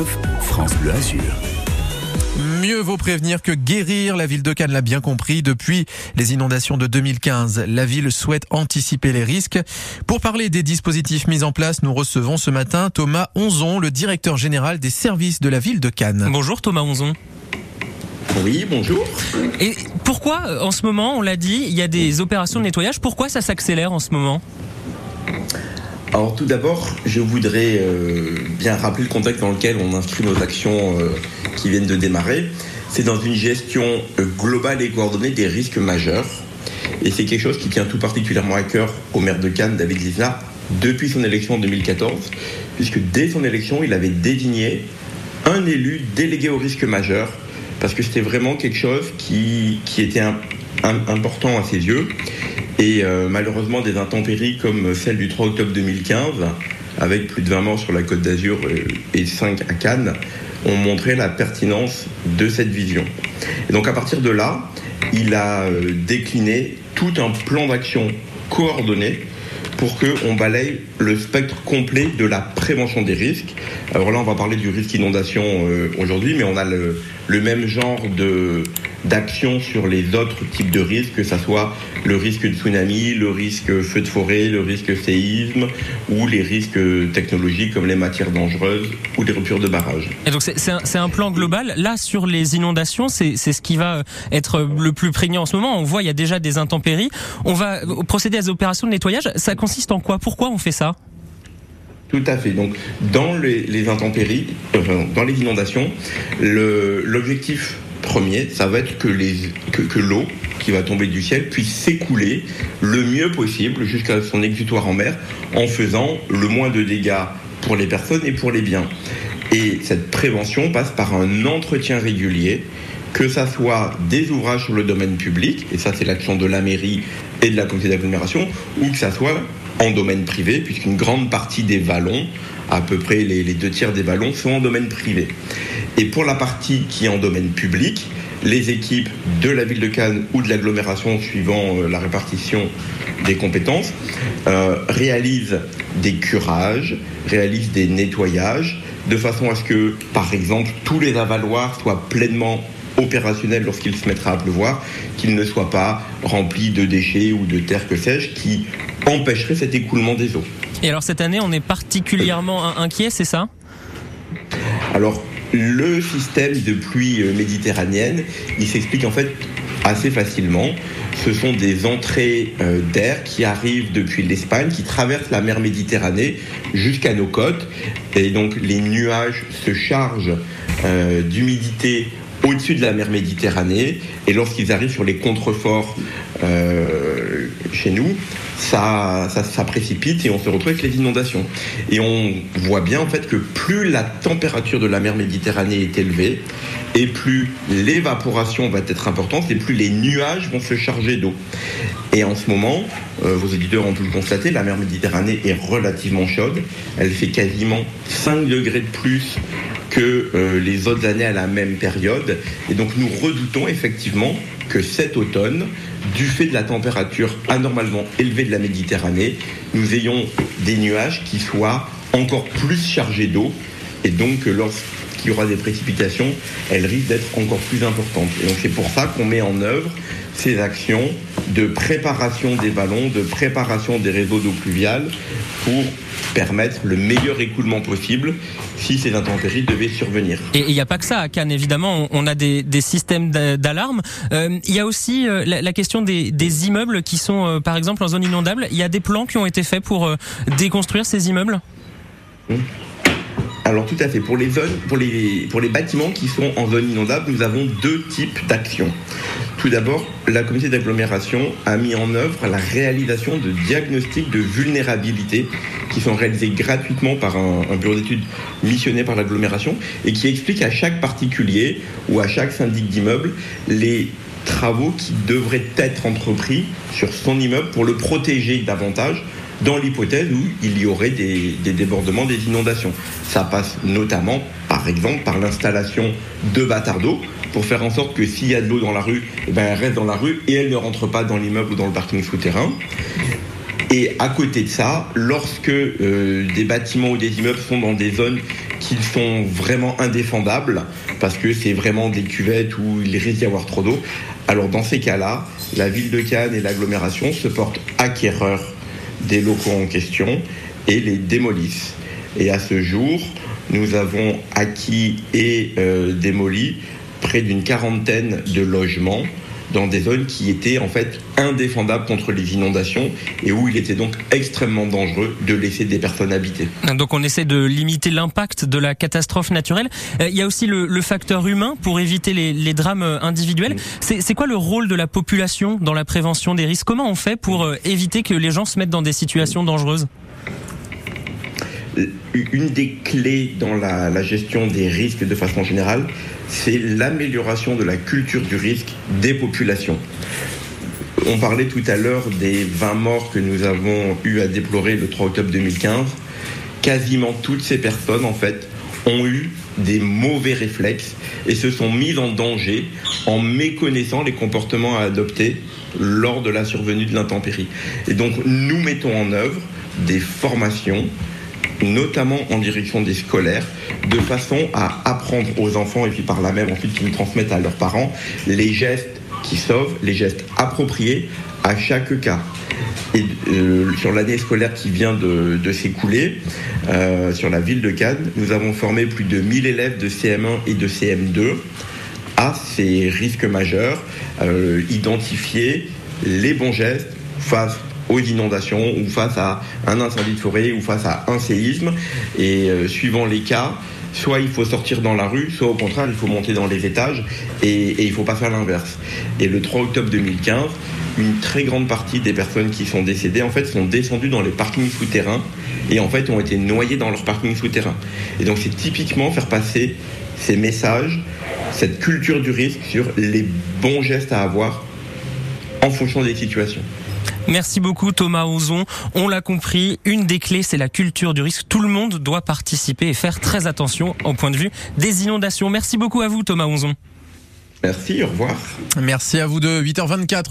99, France Bleu Azur. Mieux vaut prévenir que guérir, la ville de Cannes l'a bien compris. Depuis les inondations de 2015, la ville souhaite anticiper les risques. Pour parler des dispositifs mis en place, nous recevons ce matin Thomas Onzon, le directeur général des services de la ville de Cannes. Bonjour Thomas Onzon. Oui, bonjour. Et pourquoi, en ce moment, on l'a dit, il y a des opérations de nettoyage, pourquoi ça s'accélère en ce moment? Alors tout d'abord, je voudrais euh, bien rappeler le contexte dans lequel on inscrit nos actions euh, qui viennent de démarrer. C'est dans une gestion euh, globale et coordonnée des risques majeurs. Et c'est quelque chose qui tient tout particulièrement à cœur au maire de Cannes, David Lisnard, depuis son élection en 2014, puisque dès son élection, il avait désigné un élu délégué aux risques majeurs, parce que c'était vraiment quelque chose qui, qui était important à ses yeux. Et euh, malheureusement, des intempéries comme celle du 3 octobre 2015, avec plus de 20 morts sur la côte d'Azur euh, et 5 à Cannes, ont montré la pertinence de cette vision. Et donc à partir de là, il a euh, décliné tout un plan d'action coordonné pour qu'on balaye le spectre complet de la prévention des risques. Alors là, on va parler du risque inondation aujourd'hui, mais on a le, même genre de, d'action sur les autres types de risques, que ce soit le risque de tsunami, le risque feu de forêt, le risque séisme ou les risques technologiques comme les matières dangereuses ou les ruptures de barrages. Et donc c'est un, plan global. Là, sur les inondations, c'est ce qui va être le plus prégnant en ce moment. On voit, il y a déjà des intempéries. On va procéder à des opérations de nettoyage. Ça en quoi? Pourquoi on fait ça? Tout à fait. Donc, dans les, intempéries, dans les inondations, l'objectif premier, ça va être que, que, l'eau qui va tomber du ciel puisse s'écouler le mieux possible jusqu'à son exutoire en mer en faisant le moins de dégâts pour les personnes et pour les biens. Et cette prévention passe par un entretien régulier, que ça soit des ouvrages sur le domaine public, et ça c'est l'action de la mairie et de la communauté d'agglomération, ou que ça soit en domaine privé, puisqu'une grande partie des vallons, à peu près les, deux tiers des vallons, sont en domaine privé. Et pour la partie qui est en domaine public, les équipes de la ville de Cannes ou de l'agglomération, suivant euh, la répartition des compétences, euh, réalisent des curages, réalisent des nettoyages, de façon à ce que, par exemple, tous les avaloirs soient pleinement opérationnels lorsqu'il se mettra à pleuvoir, qu'ils ne soient pas remplis de déchets ou de terre que sais-je, qui empêcherait cet écoulement des eaux. Et alors cette année, on est particulièrement inquiet, c'est ça? Alors le système de pluie euh, méditerranéenne, il s'explique en fait assez facilement. Ce sont des entrées euh, d'air qui arrivent depuis l'Espagne, qui traversent la mer Méditerranée jusqu'à nos côtes. Et donc les nuages se chargent euh, d'humidité au-dessus de la mer Méditerranée. Et lorsqu'ils arrivent sur les contreforts chez nous, ça, ça, précipite et on se retrouve avec les inondations. Et on voit bien en fait que plus la température de la mer Méditerranée est élevée, et plus l'évaporation va être importante, et plus les nuages vont se charger d'eau. Et en ce moment, euh, vos éditeurs ont pu le constater, la mer Méditerranée est relativement chaude. Elle fait quasiment 5 degrés de plus que euh, les autres années à la même période. Et donc nous redoutons effectivement que cet automne, du fait de la température anormalement élevée de la Méditerranée, nous ayons des nuages qui soient encore plus chargés d'eau et donc lorsqu'il y aura des précipitations, elles risquent d'être encore plus importantes. Et donc c'est pour ça qu'on met en œuvre ces actions de préparation des ballons, de préparation des réseaux d'eau pluviale pour permettre le meilleur écoulement possible si ces intempéries devaient survenir. Et il n'y a pas que ça à Cannes, évidemment, on a des, systèmes d'alarme. Euh, il y a aussi euh, la, question des, immeubles qui sont, euh, par exemple, en zone inondable. Il y a des plans qui ont été faits pour déconstruire ces immeubles? Alors tout à fait. Pour les bâtiments qui sont en zone inondable, nous avons deux types d'actions. Tout d'abord, la communauté d'agglomération a mis en œuvre la réalisation de diagnostics de vulnérabilité qui sont réalisés gratuitement par un, bureau d'études missionné par l'agglomération et qui expliquent à chaque particulier ou à chaque syndic d'immeuble les travaux qui devraient être entrepris sur son immeuble pour le protéger davantage dans l'hypothèse où il y aurait des, débordements, des inondations. Ça passe notamment, par exemple, par l'installation de bâtards d'eau pour faire en sorte que s'il y a de l'eau dans la rue, eh ben, elle reste dans la rue et elle ne rentre pas dans l'immeuble ou dans le parking souterrain. Et à côté de ça, lorsque euh, des bâtiments ou des immeubles sont dans des zones qui sont vraiment indéfendables, parce que c'est vraiment des cuvettes où il risque d'y avoir trop d'eau, alors dans ces cas-là, la ville de Cannes et l'agglomération se portent acquéreurs des locaux en question et les démolissent. Et à ce jour, nous avons acquis et euh, démoli près d'une quarantaine de logements dans des zones qui étaient en fait indéfendables contre les inondations et où il était donc extrêmement dangereux de laisser des personnes habiter. Donc on essaie de limiter l'impact de la catastrophe naturelle. Euh, il y a aussi le, facteur humain pour éviter les, drames euh, individuels. C'est quoi le rôle de la population dans la prévention des risques? Comment on fait pour euh, éviter que les gens se mettent dans des situations dangereuses? Une des clés dans la, gestion des risques de façon générale, c'est l'amélioration de la culture du risque des populations. On parlait tout à l'heure des 20 morts que nous avons eu à déplorer le 3 octobre 2015. Quasiment toutes ces personnes, en fait, ont eu des mauvais réflexes et se sont mises en danger en méconnaissant les comportements à adopter lors de la survenue de l'intempérie. Et donc, nous mettons en œuvre des formations notamment en direction des scolaires, de façon à apprendre aux enfants et puis par là même ensuite qu'ils transmettent à leurs parents les gestes qui sauvent, les gestes appropriés à chaque cas. Et euh, sur l'année scolaire qui vient de, s'écouler, euh, sur la ville de Cannes, nous avons formé plus de 1000 élèves de CM1 et de CM2 à ces risques majeurs, euh, identifier les bons gestes face aux inondations ou face à un incendie de forêt ou face à un séisme. Et euh, suivant les cas, soit il faut sortir dans la rue, soit au contraire il faut monter dans les étages et, il faut pas faire l'inverse. Et le 3 octobre 2015, une très grande partie des personnes qui sont décédées en fait sont descendues dans les parkings souterrains et en fait ont été noyées dans leurs parkings souterrains. Et donc c'est typiquement faire passer ces messages, cette culture du risque sur les bons gestes à avoir en fonction des situations. Merci beaucoup Thomas Ozon. On l'a compris, une des clés, c'est la culture du risque. Tout le monde doit participer et faire très attention au point de vue des inondations. Merci beaucoup à vous Thomas Ozon. Merci, au revoir. Merci à vous de 8h24.